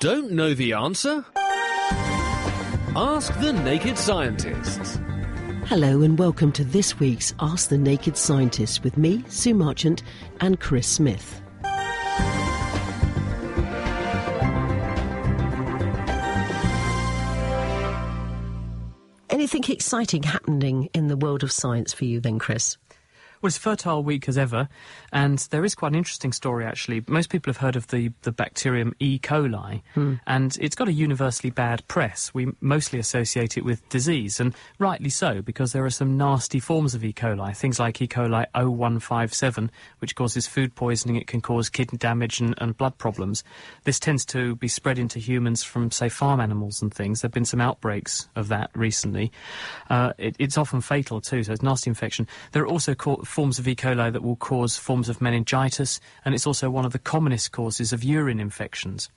Don't know the answer? Ask the Naked Scientists. Hello and welcome to this week's Ask the Naked Scientists with me, Sue Marchant, and Chris Smith. Anything exciting happening in the world of science for you then, Chris? Well, it's fertile week as ever, and there is quite an interesting story actually. Most people have heard of the, the bacterium E. coli, and it's got a universally bad press. We mostly associate it with disease, and rightly so, because there are some nasty forms of E. coli, things like E. coli O157, which causes food poisoning, it can cause kidney damage and, and blood problems. This tends to be spread into humans from, say, farm animals and things. There have been some outbreaks of that recently. Uh, it, it's often fatal too, so it's nasty infection. There are also co- forms of E. coli that will cause forms of meningitis, and it's also one of the commonest causes of urine infections.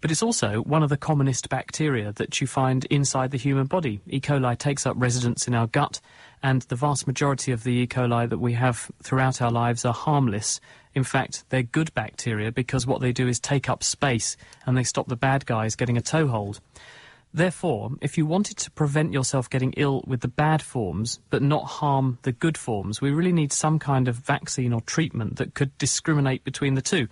But it's also one of the commonest bacteria that you find inside the human body. E. coli takes up residence in our gut, and the vast majority of the E. coli that we have throughout our lives are harmless. In fact, they're good bacteria because what they do is take up space and they stop the bad guys getting a toehold. Therefore, if you wanted to prevent yourself getting ill with the bad forms but not harm the good forms, we really need some kind of vaccine or treatment that could discriminate between the two.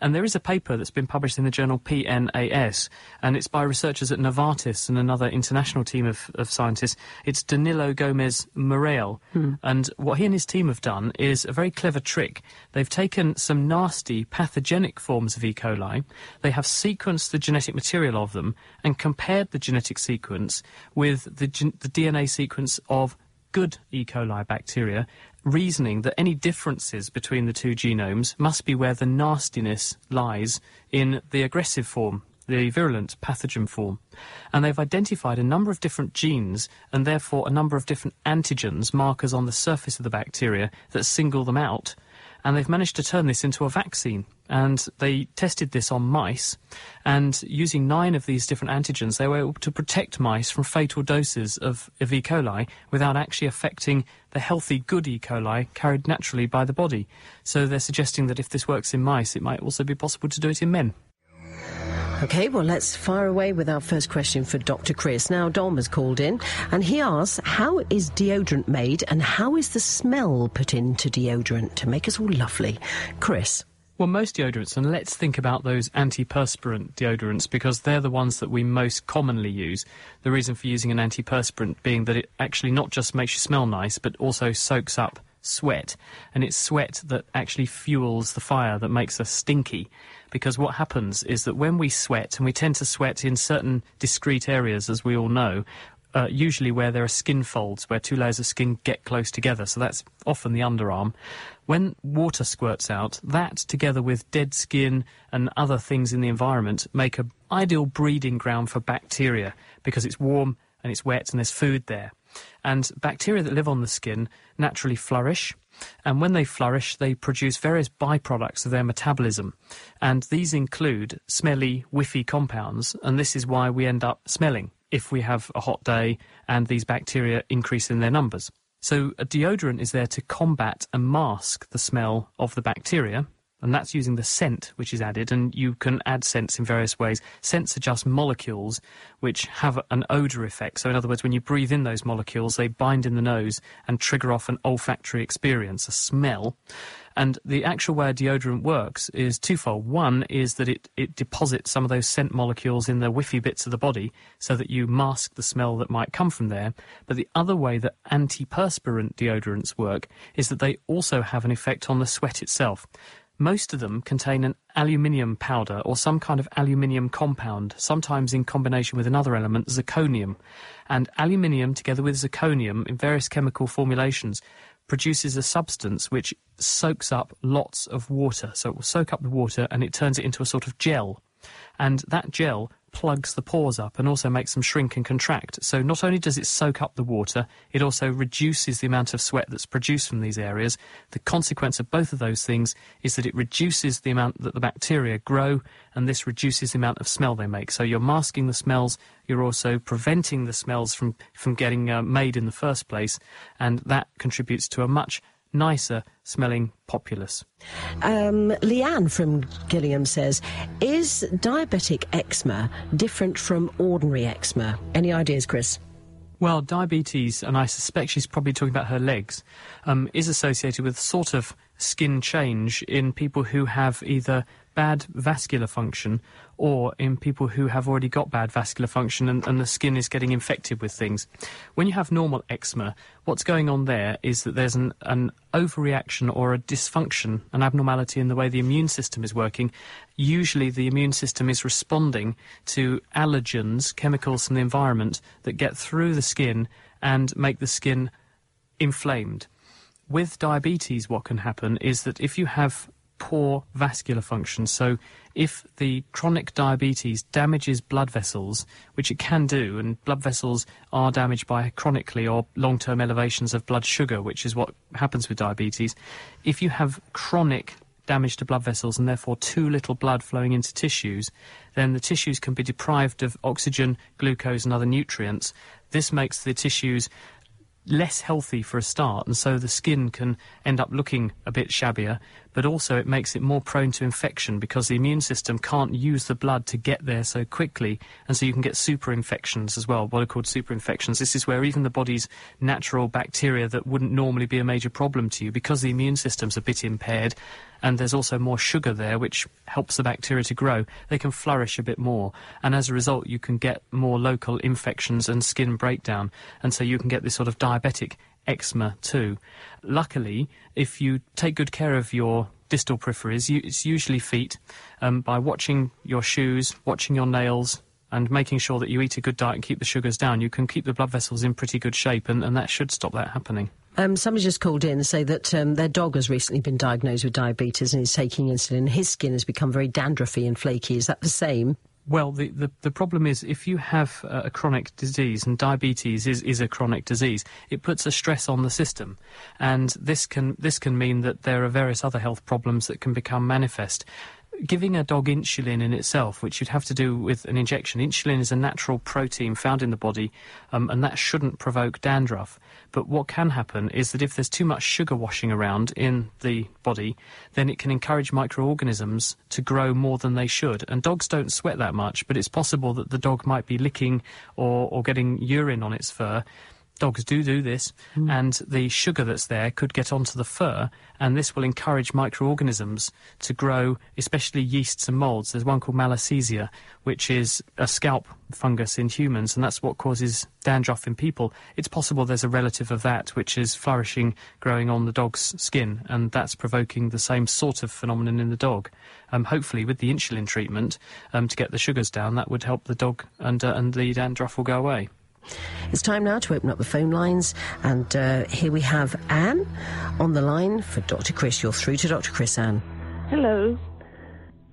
And there is a paper that's been published in the journal PNAS, and it's by researchers at Novartis and another international team of, of scientists. It's Danilo Gomes Moriel. Hmm. And what he and his team have done is a very clever trick. They've taken some nasty pathogenic forms of E. coli, they have sequenced the genetic material of them, and compared the genetic sequence with the, the DNA sequence of good E. coli bacteria, reasoning that any differences between the two genomes must be where the nastiness lies in the aggressive form, the virulent pathogen form. And they've identified a number of different genes and therefore a number of different antigens, markers on the surface of the bacteria, that single them out. And they've managed to turn this into a vaccine. And they tested this on mice. And using nine of these different antigens, they were able to protect mice from fatal doses of, of E. coli without actually affecting the healthy, good E. coli carried naturally by the body. So they're suggesting that if this works in mice, it might also be possible to do it in men. Okay, well, let's fire away with our first question for Dr. Chris. Now, Dom has called in and he asks, How is deodorant made and how is the smell put into deodorant to make us all lovely? Chris. Well, most deodorants, and let's think about those antiperspirant deodorants because they're the ones that we most commonly use. The reason for using an antiperspirant being that it actually not just makes you smell nice, but also soaks up sweat. And it's sweat that actually fuels the fire that makes us stinky. Because what happens is that when we sweat, and we tend to sweat in certain discrete areas, as we all know, uh, usually where there are skin folds, where two layers of skin get close together. So that's often the underarm. When water squirts out, that together with dead skin and other things in the environment make an ideal breeding ground for bacteria because it's warm and it's wet and there's food there. And bacteria that live on the skin naturally flourish. And when they flourish, they produce various byproducts of their metabolism. And these include smelly, whiffy compounds. And this is why we end up smelling if we have a hot day and these bacteria increase in their numbers. So a deodorant is there to combat and mask the smell of the bacteria. And that's using the scent which is added, and you can add scents in various ways. Scents are just molecules which have an odour effect. So, in other words, when you breathe in those molecules, they bind in the nose and trigger off an olfactory experience, a smell. And the actual way a deodorant works is twofold. One is that it, it deposits some of those scent molecules in the whiffy bits of the body so that you mask the smell that might come from there. But the other way that antiperspirant deodorants work is that they also have an effect on the sweat itself. Most of them contain an aluminium powder or some kind of aluminium compound, sometimes in combination with another element, zirconium. And aluminium, together with zirconium, in various chemical formulations, produces a substance which soaks up lots of water. So it will soak up the water and it turns it into a sort of gel. And that gel plugs the pores up and also makes them shrink and contract. So not only does it soak up the water, it also reduces the amount of sweat that's produced from these areas. The consequence of both of those things is that it reduces the amount that the bacteria grow, and this reduces the amount of smell they make. So you're masking the smells, you're also preventing the smells from, from getting uh, made in the first place, and that contributes to a much nicer smelling populace. Um, Leanne from Gillingham says, Is diabetic eczema different from ordinary eczema? Any ideas, Chris? Well, diabetes, and I suspect she's probably talking about her legs, um, is associated with sort of skin change in people who have either bad vascular function or in people who have already got bad vascular function and, and, the skin is getting infected with things. When you have normal eczema, what's going on there is that there's an, an overreaction or a dysfunction, an abnormality in the way the immune system is working. Usually the immune system is responding to allergens, chemicals from the environment that get through the skin and make the skin inflamed. With diabetes, what can happen is that if you have poor vascular function. So, if the chronic diabetes damages blood vessels, which it can do, and blood vessels are damaged by chronically or long term elevations of blood sugar, which is what happens with diabetes, if you have chronic damage to blood vessels and therefore too little blood flowing into tissues, then the tissues can be deprived of oxygen, glucose, and other nutrients. This makes the tissues less healthy for a start, and so the skin can end up looking a bit shabbier, but also it makes it more prone to infection because the immune system can't use the blood to get there so quickly, and so you can get super infections as well, what are called super infections. This is where even the body's natural bacteria that wouldn't normally be a major problem to you, because the immune system's a bit impaired, and there's also more sugar there, which helps the bacteria to grow, they can flourish a bit more. And as a result, you can get more local infections and skin breakdown. And so you can get this sort of diabetic eczema too. Luckily, if you take good care of your distal peripheries, you, it's usually feet, um, by watching your shoes, watching your nails, and making sure that you eat a good diet and keep the sugars down, you can keep the blood vessels in pretty good shape, and, and that should stop that happening. Um, somebody just called in to say that um, their dog has recently been diagnosed with diabetes and is taking insulin. His skin has become very dandruffy and flaky. Is that the same? Well, the, the, the, problem is if you have a chronic disease, and diabetes is, is a chronic disease, it puts a stress on the system. And this can, this can mean that there are various other health problems that can become manifest giving a dog insulin in itself, which you'd have to do with an injection, insulin is a natural protein found in the body, um, and that shouldn't provoke dandruff. But what can happen is that if there's too much sugar washing around in the body, then it can encourage microorganisms to grow more than they should. And dogs don't sweat that much, but it's possible that the dog might be licking or, or getting urine on its fur dogs do do this, mm. and the sugar that's there could get onto the fur, and this will encourage microorganisms to grow, especially yeasts and molds. There's one called Malassezia, which is a scalp fungus in humans, and that's what causes dandruff in people. It's possible there's a relative of that which is flourishing, growing on the dog's skin, and that's provoking the same sort of phenomenon in the dog. Um, hopefully, with the insulin treatment um, to get the sugars down, that would help the dog, and, uh, and the dandruff will go away. It's time now to open up the phone lines, and uh, here we have Anne on the line for Dr. Chris. You're through to Dr. Chris, Anne. Hello.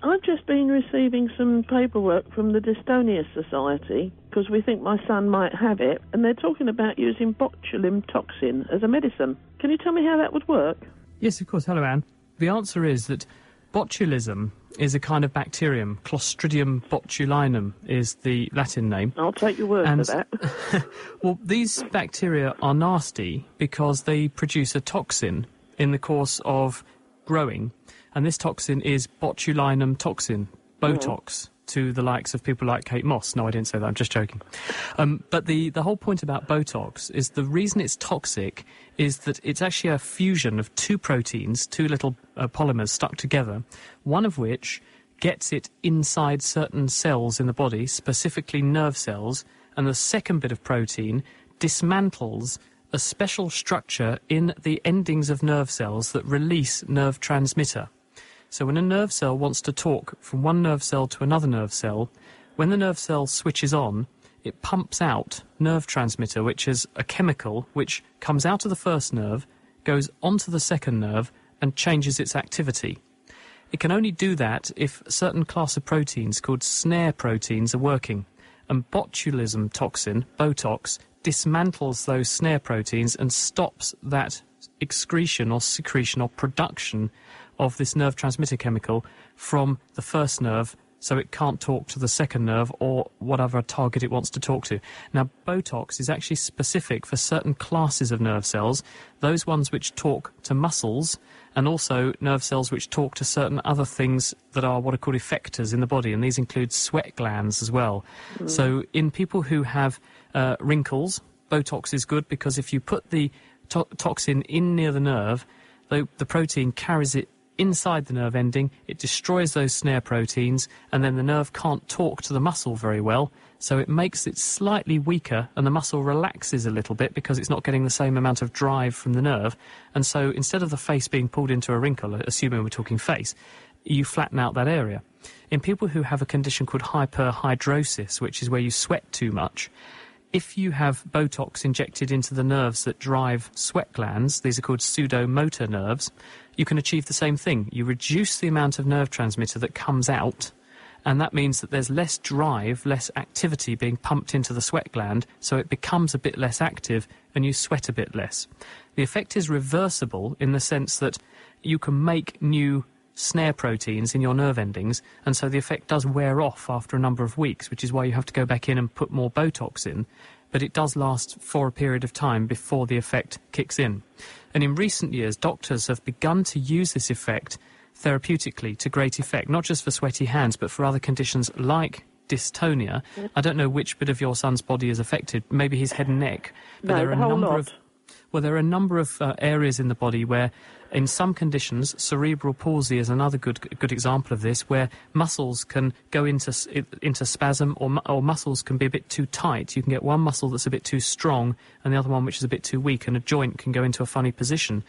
I've just been receiving some paperwork from the Dystonia Society because we think my son might have it, and they're talking about using botulinum toxin as a medicine. Can you tell me how that would work? Yes, of course. Hello, Anne. The answer is that botulism is a kind of bacterium. Clostridium botulinum is the Latin name. I'll take your word and, for that. well, these bacteria are nasty because they produce a toxin in the course of growing, and this toxin is botulinum toxin, Botox. Mm to the likes of people like Kate Moss. No, I didn't say that. I'm just joking. Um, but the, the whole point about Botox is the reason it's toxic is that it's actually a fusion of two proteins, two little uh, polymers stuck together, one of which gets it inside certain cells in the body, specifically nerve cells, and the second bit of protein dismantles a special structure in the endings of nerve cells that release nerve transmitter. So when a nerve cell wants to talk from one nerve cell to another nerve cell, when the nerve cell switches on, it pumps out nerve transmitter, which is a chemical which comes out of the first nerve, goes onto the second nerve and changes its activity. It can only do that if certain class of proteins called snare proteins are working. And botulism toxin, Botox, dismantles those snare proteins and stops that excretion or secretion or production of this nerve transmitter chemical from the first nerve so it can't talk to the second nerve or whatever target it wants to talk to. Now, Botox is actually specific for certain classes of nerve cells, those ones which talk to muscles, and also nerve cells which talk to certain other things that are what are called effectors in the body, and these include sweat glands as well. So, in people who have uh, wrinkles, Botox is good because if you put the to- toxin in near the nerve, the, the protein carries it inside the nerve ending, it destroys those snare proteins, and then the nerve can't talk to the muscle very well, so it makes it slightly weaker, and the muscle relaxes a little bit because it's not getting the same amount of drive from the nerve. And so instead of the face being pulled into a wrinkle, assuming we're talking face, you flatten out that area. In people who have a condition called hyperhidrosis, which is where you sweat too much, if you have Botox injected into the nerves that drive sweat glands, these are called sudomotor nerves, you can achieve the same thing. You reduce the amount of nerve transmitter that comes out, and that means that there's less drive, less activity being pumped into the sweat gland, so it becomes a bit less active and you sweat a bit less. The effect is reversible in the sense that you can make new snare proteins in your nerve endings, and so the effect does wear off after a number of weeks, which is why you have to go back in and put more Botox in. But it does last for a period of time before the effect kicks in. And in recent years, doctors have begun to use this effect therapeutically to great effect, not just for sweaty hands, but for other conditions like dystonia. I don't know which bit of your son's body is affected, maybe his head and neck, but No, there are a number lot. of well, there are a number of uh, areas in the body where, in some conditions, cerebral palsy is another good good example of this, where muscles can go into into spasm, or or muscles can be a bit too tight. You can get one muscle that's a bit too strong, and the other one which is a bit too weak, and a joint can go into a funny position.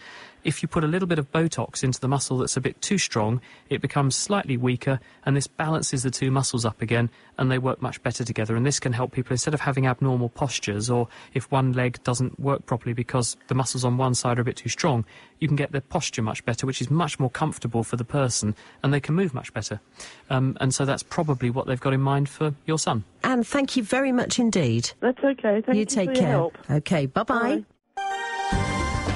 If you put a little bit of Botox into the muscle that's a bit too strong, it becomes slightly weaker, and this balances the two muscles up again, and they work much better together. And this can help people instead of having abnormal postures, or if one leg doesn't work properly because the muscles on one side are a bit too strong, you can get their posture much better, which is much more comfortable for the person, and they can move much better. Um, and so that's probably what they've got in mind for your son. Anne, thank you very much indeed. That's okay. Thank you, you take for your care. help. Okay, bye bye. Bye.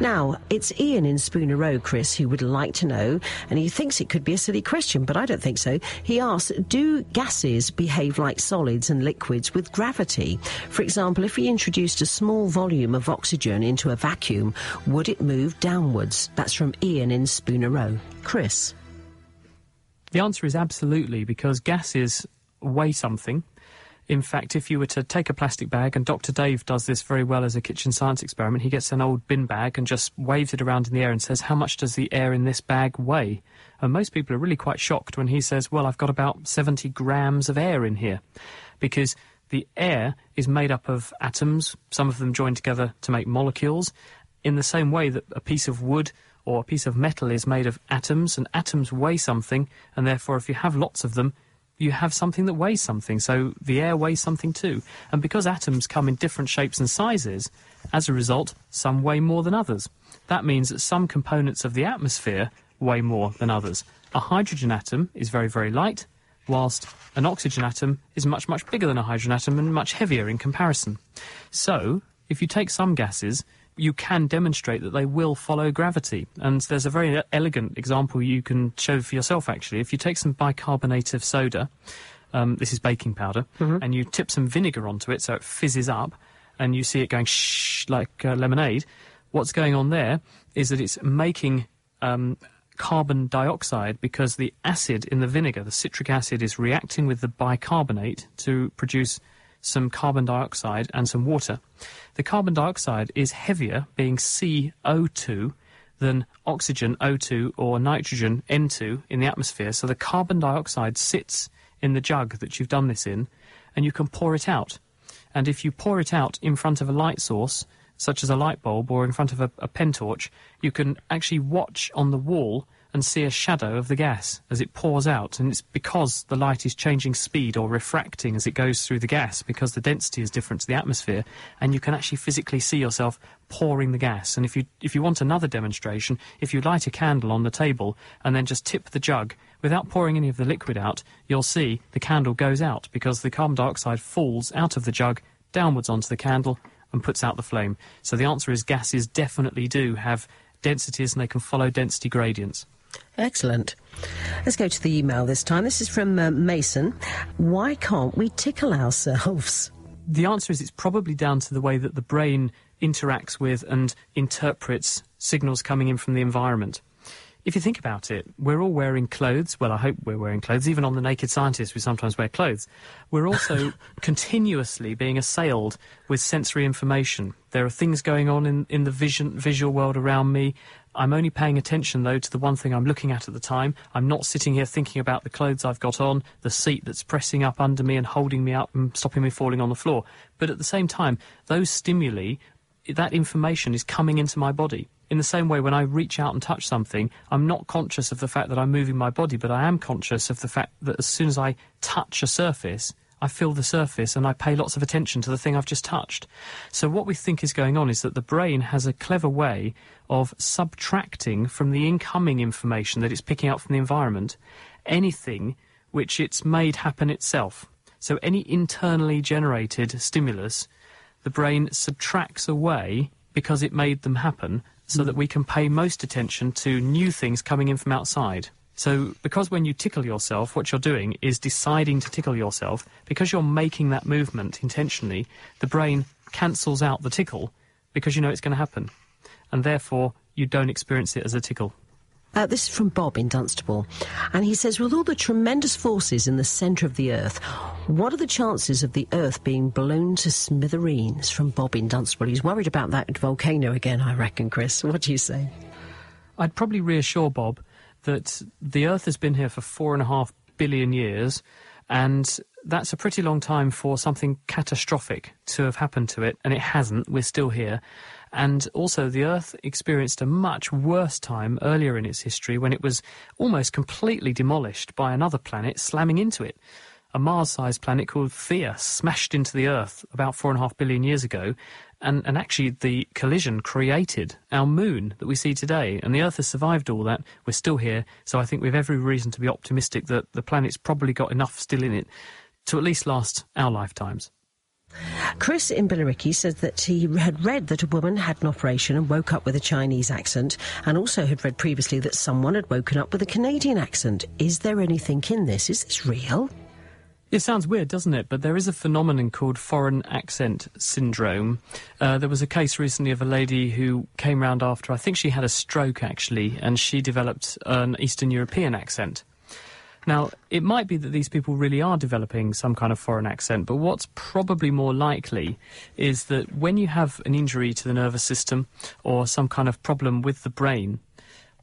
Now, it's Ian in Spooner Row, Chris, who would like to know, and he thinks it could be a silly question, but I don't think so. He asks, do gases behave like solids and liquids with gravity? For example, if we introduced a small volume of oxygen into a vacuum, would it move downwards? That's from Ian in Spooner Row. Chris. The answer is absolutely, because gases weigh something. In fact, if you were to take a plastic bag, and Dr. Dave does this very well as a kitchen science experiment, he gets an old bin bag and just waves it around in the air and says, How much does the air in this bag weigh? And most people are really quite shocked when he says, Well, I've got about 70 grams of air in here. Because the air is made up of atoms, some of them joined together to make molecules, in the same way that a piece of wood or a piece of metal is made of atoms, and atoms weigh something, and therefore, if you have lots of them, you have something that weighs something. So the air weighs something too. And because atoms come in different shapes and sizes, as a result, some weigh more than others. That means that some components of the atmosphere weigh more than others. A hydrogen atom is very, very light, whilst an oxygen atom is much, much bigger than a hydrogen atom and much heavier in comparison. So, if you take some gases, you can demonstrate that they will follow gravity. And there's a very elegant example you can show for yourself, actually. If you take some bicarbonate of soda, um, this is baking powder, and you tip some vinegar onto it so it fizzes up, and you see it going shh like uh, lemonade, what's going on there is that it's making um, carbon dioxide because the acid in the vinegar, the citric acid, is reacting with the bicarbonate to produce some carbon dioxide and some water. The carbon dioxide is heavier, being CO2, than oxygen O2 or nitrogen N2 in the atmosphere. So the carbon dioxide sits in the jug that you've done this in, and you can pour it out. And if you pour it out in front of a light source, such as a light bulb or in front of a, a pen torch, you can actually watch on the wall and see a shadow of the gas as it pours out. And it's because the light is changing speed or refracting as it goes through the gas because the density is different to the atmosphere. And you can actually physically see yourself pouring the gas. And if you, if you want another demonstration, if you light a candle on the table and then just tip the jug without pouring any of the liquid out, you'll see the candle goes out because the carbon dioxide falls out of the jug downwards onto the candle and puts out the flame. So the answer is gases definitely do have densities and they can follow density gradients. Excellent. Let's go to the email this time. This is from uh, Mason. Why can't we tickle ourselves? The answer is it's probably down to the way that the brain interacts with and interprets signals coming in from the environment. If you think about it, we're all wearing clothes. Well, I hope we're wearing clothes. Even on the Naked Scientist, we sometimes wear clothes. We're also continuously being assailed with sensory information. There are things going on in, in the vision, visual world around me. I'm only paying attention, though, to the one thing I'm looking at at the time. I'm not sitting here thinking about the clothes I've got on, the seat that's pressing up under me and holding me up and stopping me falling on the floor. But at the same time, those stimuli, that information is coming into my body. In the same way, when I reach out and touch something, I'm not conscious of the fact that I'm moving my body, but I am conscious of the fact that as soon as I touch a surface, I feel the surface and I pay lots of attention to the thing I've just touched. So, what we think is going on is that the brain has a clever way of subtracting from the incoming information that it's picking up from the environment anything which it's made happen itself. So, any internally generated stimulus, the brain subtracts away because it made them happen so that hmm. we can pay most attention to new things coming in from outside. So, because when you tickle yourself, what you're doing is deciding to tickle yourself, because you're making that movement intentionally, the brain cancels out the tickle because you know it's going to happen. And therefore, you don't experience it as a tickle. Uh, this is from Bob in Dunstable. And he says, with all the tremendous forces in the centre of the Earth, what are the chances of the Earth being blown to smithereens? From Bob in Dunstable. He's worried about that volcano again, I reckon, Chris. What do you say? I'd probably reassure Bob that the Earth has been here for four and a half billion years, and that's a pretty long time for something catastrophic to have happened to it, and it hasn't. We're still here. And also, the Earth experienced a much worse time earlier in its history when it was almost completely demolished by another planet slamming into it. A Mars sized planet called Theia smashed into the Earth about four and a half billion years ago. And, and actually, the collision created our moon that we see today. And the Earth has survived all that. We're still here. So I think we have every reason to be optimistic that the planet's probably got enough still in it to at least last our lifetimes. Chris in Billericay says that he had read that a woman had an operation and woke up with a Chinese accent, and also had read previously that someone had woken up with a Canadian accent. Is there anything in this? Is this real? It sounds weird, doesn't it? But there is a phenomenon called foreign accent syndrome. Uh, there was a case recently of a lady who came round after, I think she had a stroke actually, and she developed an Eastern European accent. Now, it might be that these people really are developing some kind of foreign accent, but what's probably more likely is that when you have an injury to the nervous system or some kind of problem with the brain,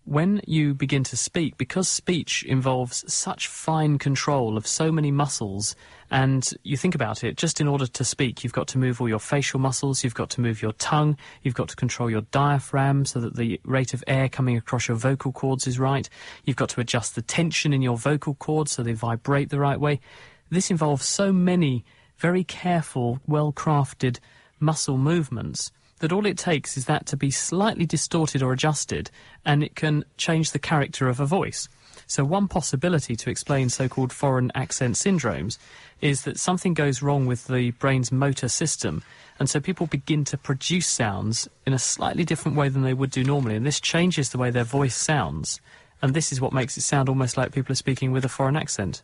when you begin to speak, because speech involves such fine control of so many muscles, and you think about it, just in order to speak, you've got to move all your facial muscles, you've got to move your tongue, you've got to control your diaphragm so that the rate of air coming across your vocal cords is right, you've got to adjust the tension in your vocal cords so they vibrate the right way. This involves so many very careful, well crafted muscle movements that all it takes is that to be slightly distorted or adjusted, and it can change the character of a voice. So, one possibility to explain so called foreign accent syndromes is that something goes wrong with the brain's motor system, and so people begin to produce sounds in a slightly different way than they would do normally, and this changes the way their voice sounds. And this is what makes it sound almost like people are speaking with a foreign accent.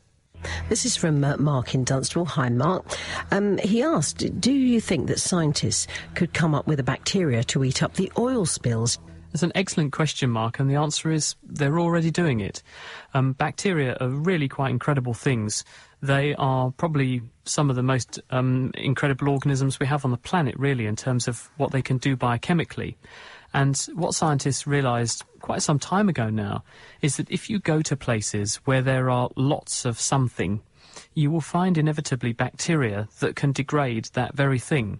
This is from uh, Mark in Dunstable. Hi, Mark. Um, he asked, do you think that scientists could come up with a bacteria to eat up the oil spills? It's an excellent question, Mark, and the answer is they're already doing it. Um, bacteria are really quite incredible things. They are probably some of the most um, incredible organisms we have on the planet, really, in terms of what they can do biochemically. And what scientists realized quite some time ago now is that if you go to places where there are lots of something, you will find inevitably bacteria that can degrade that very thing.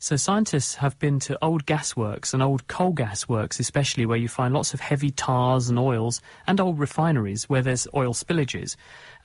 So scientists have been to old gasworks and old coal gas works, especially where you find lots of heavy tars and oils, and old refineries where there's oil spillages.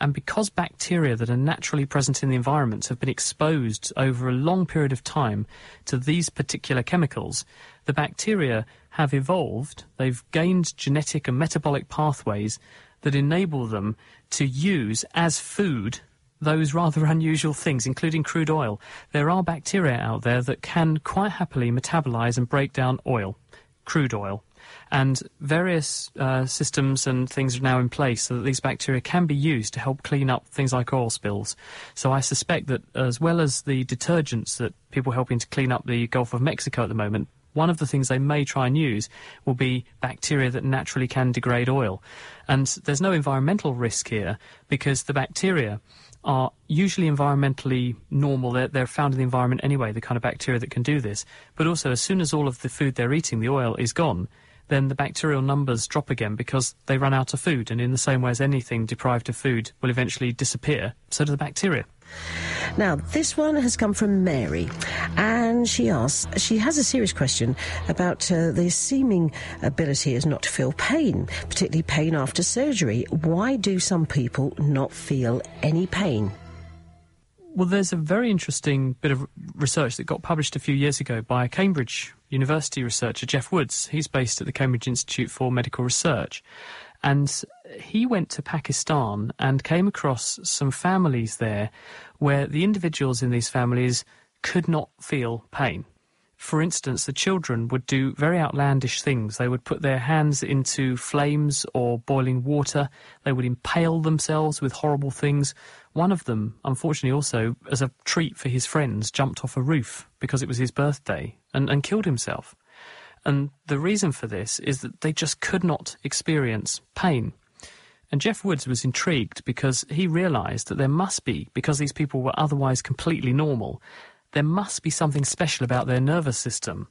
And because bacteria that are naturally present in the environment have been exposed over a long period of time to these particular chemicals, the bacteria have evolved, they've gained genetic and metabolic pathways that enable them to use as food those rather unusual things, including crude oil. There are bacteria out there that can quite happily metabolize and break down oil, crude oil. And various uh, systems and things are now in place so that these bacteria can be used to help clean up things like oil spills. So I suspect that as well as the detergents that people are helping to clean up the Gulf of Mexico at the moment, one of the things they may try and use will be bacteria that naturally can degrade oil. And there's no environmental risk here because the bacteria are usually environmentally normal. They're, they're, found in the environment anyway, the kind of bacteria that can do this. But also, as soon as all of the food they're eating, the oil, is gone, then the bacterial numbers drop again because they run out of food. And in the same way as anything deprived of food will eventually disappear, so do the bacteria. Now, this one has come from Mary, and she asks, she has a serious question about uh, the seeming ability is not to feel pain, particularly pain after surgery. Why do some people not feel any pain? Well, there's a very interesting bit of research that got published a few years ago by a Cambridge University researcher, Geoff Woods. He's based at the Cambridge Institute for Medical Research. And he went to Pakistan and came across some families there where the individuals in these families could not feel pain. For instance, the children would do very outlandish things. They would put their hands into flames or boiling water. They would impale themselves with horrible things. One of them, unfortunately, also, as a treat for his friends, jumped off a roof because it was his birthday and, and killed himself. And the reason for this is that they just could not experience pain. And Geoff Woods was intrigued because he realised that there must be, because these people were otherwise completely normal, there must be something special about their nervous system,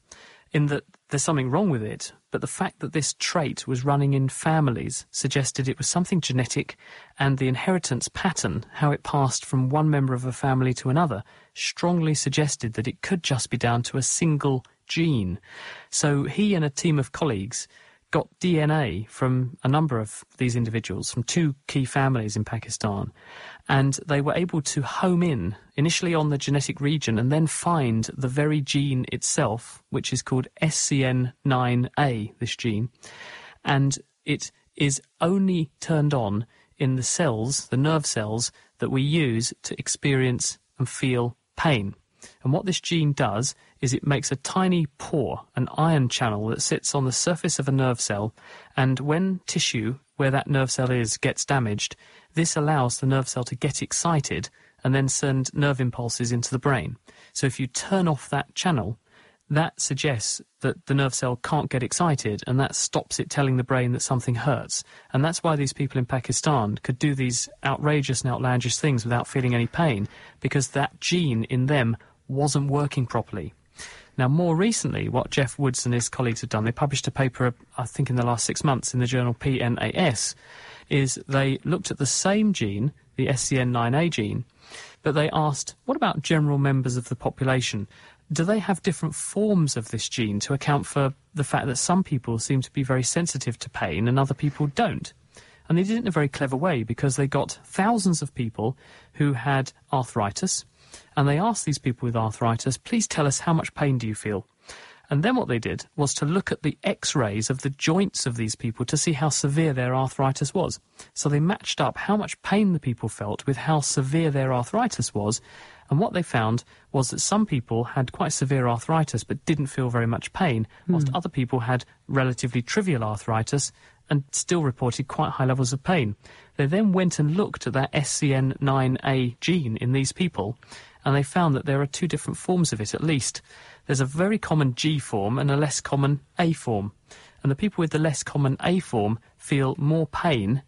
in that there's something wrong with it. But the fact that this trait was running in families suggested it was something genetic, and the inheritance pattern, how it passed from one member of a family to another, strongly suggested that it could just be down to a single gene. So he and a team of colleagues got DNA from a number of these individuals from two key families in Pakistan, and they were able to home in initially on the genetic region and then find the very gene itself, which is called SCN9A, this gene, and it is only turned on in the cells, the nerve cells, that we use to experience and feel pain. And what this gene does is it makes a tiny pore, an ion channel that sits on the surface of a nerve cell, and when tissue where that nerve cell is gets damaged, this allows the nerve cell to get excited and then send nerve impulses into the brain. So if you turn off that channel, that suggests that the nerve cell can't get excited and that stops it telling the brain that something hurts. And that's why these people in Pakistan could do these outrageous and outlandish things without feeling any pain, because that gene in them wasn't working properly. Now, more recently, what Geoff Woods and his colleagues have done, they published a paper, I think, in the last six months in the journal PNAS, is they looked at the same gene, the SCN9A gene, but they asked, what about general members of the population? Do they have different forms of this gene to account for the fact that some people seem to be very sensitive to pain and other people don't? And they did it in a very clever way because they got thousands of people who had arthritis, and they asked these people with arthritis, please tell us how much pain do you feel? And then what they did was to look at the x rays of the joints of these people to see how severe their arthritis was. So they matched up how much pain the people felt with how severe their arthritis was. And what they found was that some people had quite severe arthritis but didn't feel very much pain, whilst mm. other people had relatively trivial arthritis and still reported quite high levels of pain. They then went and looked at that SCN9A gene in these people, and they found that there are two different forms of it at least. There's a very common G form and a less common A form. And the people with the less common A form feel more pain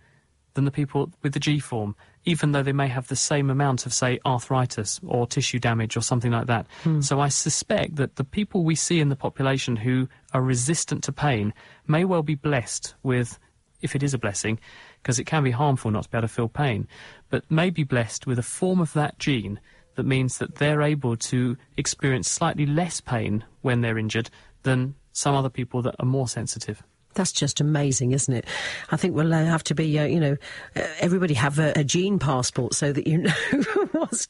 than the people with the G form, even though they may have the same amount of, say, arthritis or tissue damage or something like that. Hmm. So I suspect that the people we see in the population who are resistant to pain may well be blessed with, if it is a blessing, because it can be harmful not to be able to feel pain, but may be blessed with a form of that gene that means that they're able to experience slightly less pain when they're injured than some other people that are more sensitive. That's just amazing, isn't it? I think we'll uh, have to be, uh, you know, uh, everybody have a, a, gene passport so that you know what's,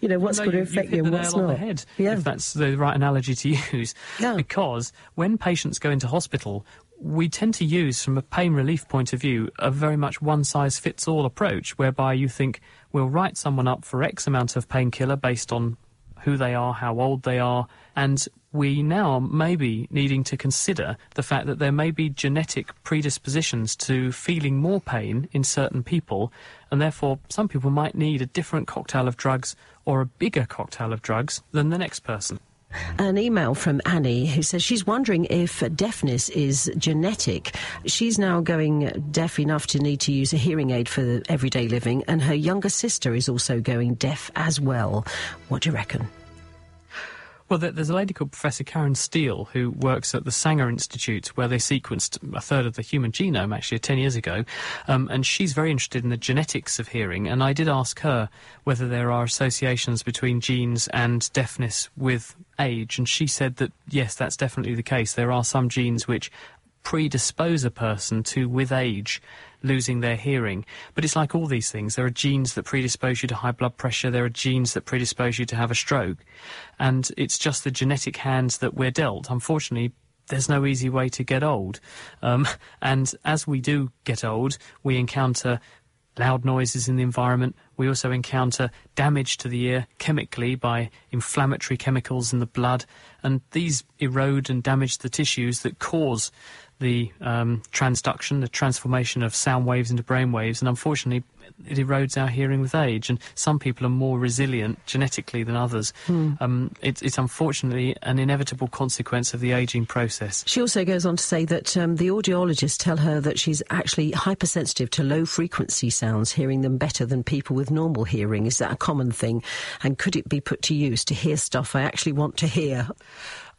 you know, what's No, going to you- affect hit you and the what's not. the head, yeah. if that's the right analogy to use. Yeah. Because when patients go into hospital, we tend to use, from a pain relief point of view, a very much one size fits all approach, whereby you think we'll write someone up for X amount of painkiller based on who they are, how old they are, and we now may be needing to consider the fact that there may be genetic predispositions to feeling more pain in certain people, and therefore some people might need a different cocktail of drugs or a bigger cocktail of drugs than the next person. An email from Annie who says she's wondering if deafness is genetic. She's now going deaf enough to need to use a hearing aid for everyday living, and her younger sister is also going deaf as well. What do you reckon? Well, there's a lady called Professor Karen Steel who works at the Sanger Institute, where they sequenced a third of the human genome actually 10 years ago. Um, and she's very interested in the genetics of hearing. And I did ask her whether there are associations between genes and deafness with age. And she said that, yes, that's definitely the case. There are some genes which predispose a person to, with age, losing their hearing. But it's like all these things. There are genes that predispose you to high blood pressure, there are genes that predispose you to have a stroke. And it's just the genetic hands that we're dealt. Unfortunately, there's no easy way to get old. Um, and as we do get old, we encounter loud noises in the environment. We also encounter damage to the ear chemically by inflammatory chemicals in the blood, and these erode and damage the tissues that cause the um, transduction, the transformation of sound waves into brain waves, and unfortunately, it erodes our hearing with age. And some people are more resilient genetically than others. Um, it's, it's unfortunately an inevitable consequence of the aging process. She also goes on to say that um, the audiologists tell her that she's actually hypersensitive to low frequency sounds, hearing them better than people with normal hearing. Is that a common thing? And could it be put to use to hear stuff I actually want to hear?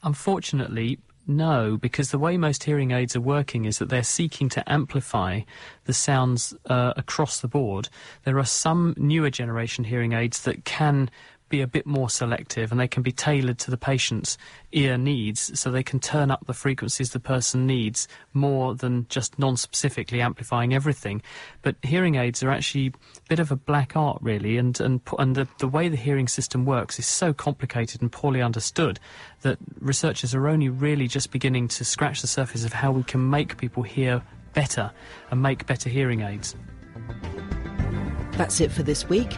Unfortunately, no, because the way most hearing aids are working is that they're seeking to amplify the sounds uh, across the board. There are some newer generation hearing aids that can be a bit more selective and they can be tailored to the patient's ear needs so they can turn up the frequencies the person needs more than just non-specifically amplifying everything but hearing aids are actually a bit of a black art really and and, and the, the way the hearing system works is so complicated and poorly understood that researchers are only really just beginning to scratch the surface of how we can make people hear better and make better hearing aids That's it for this week.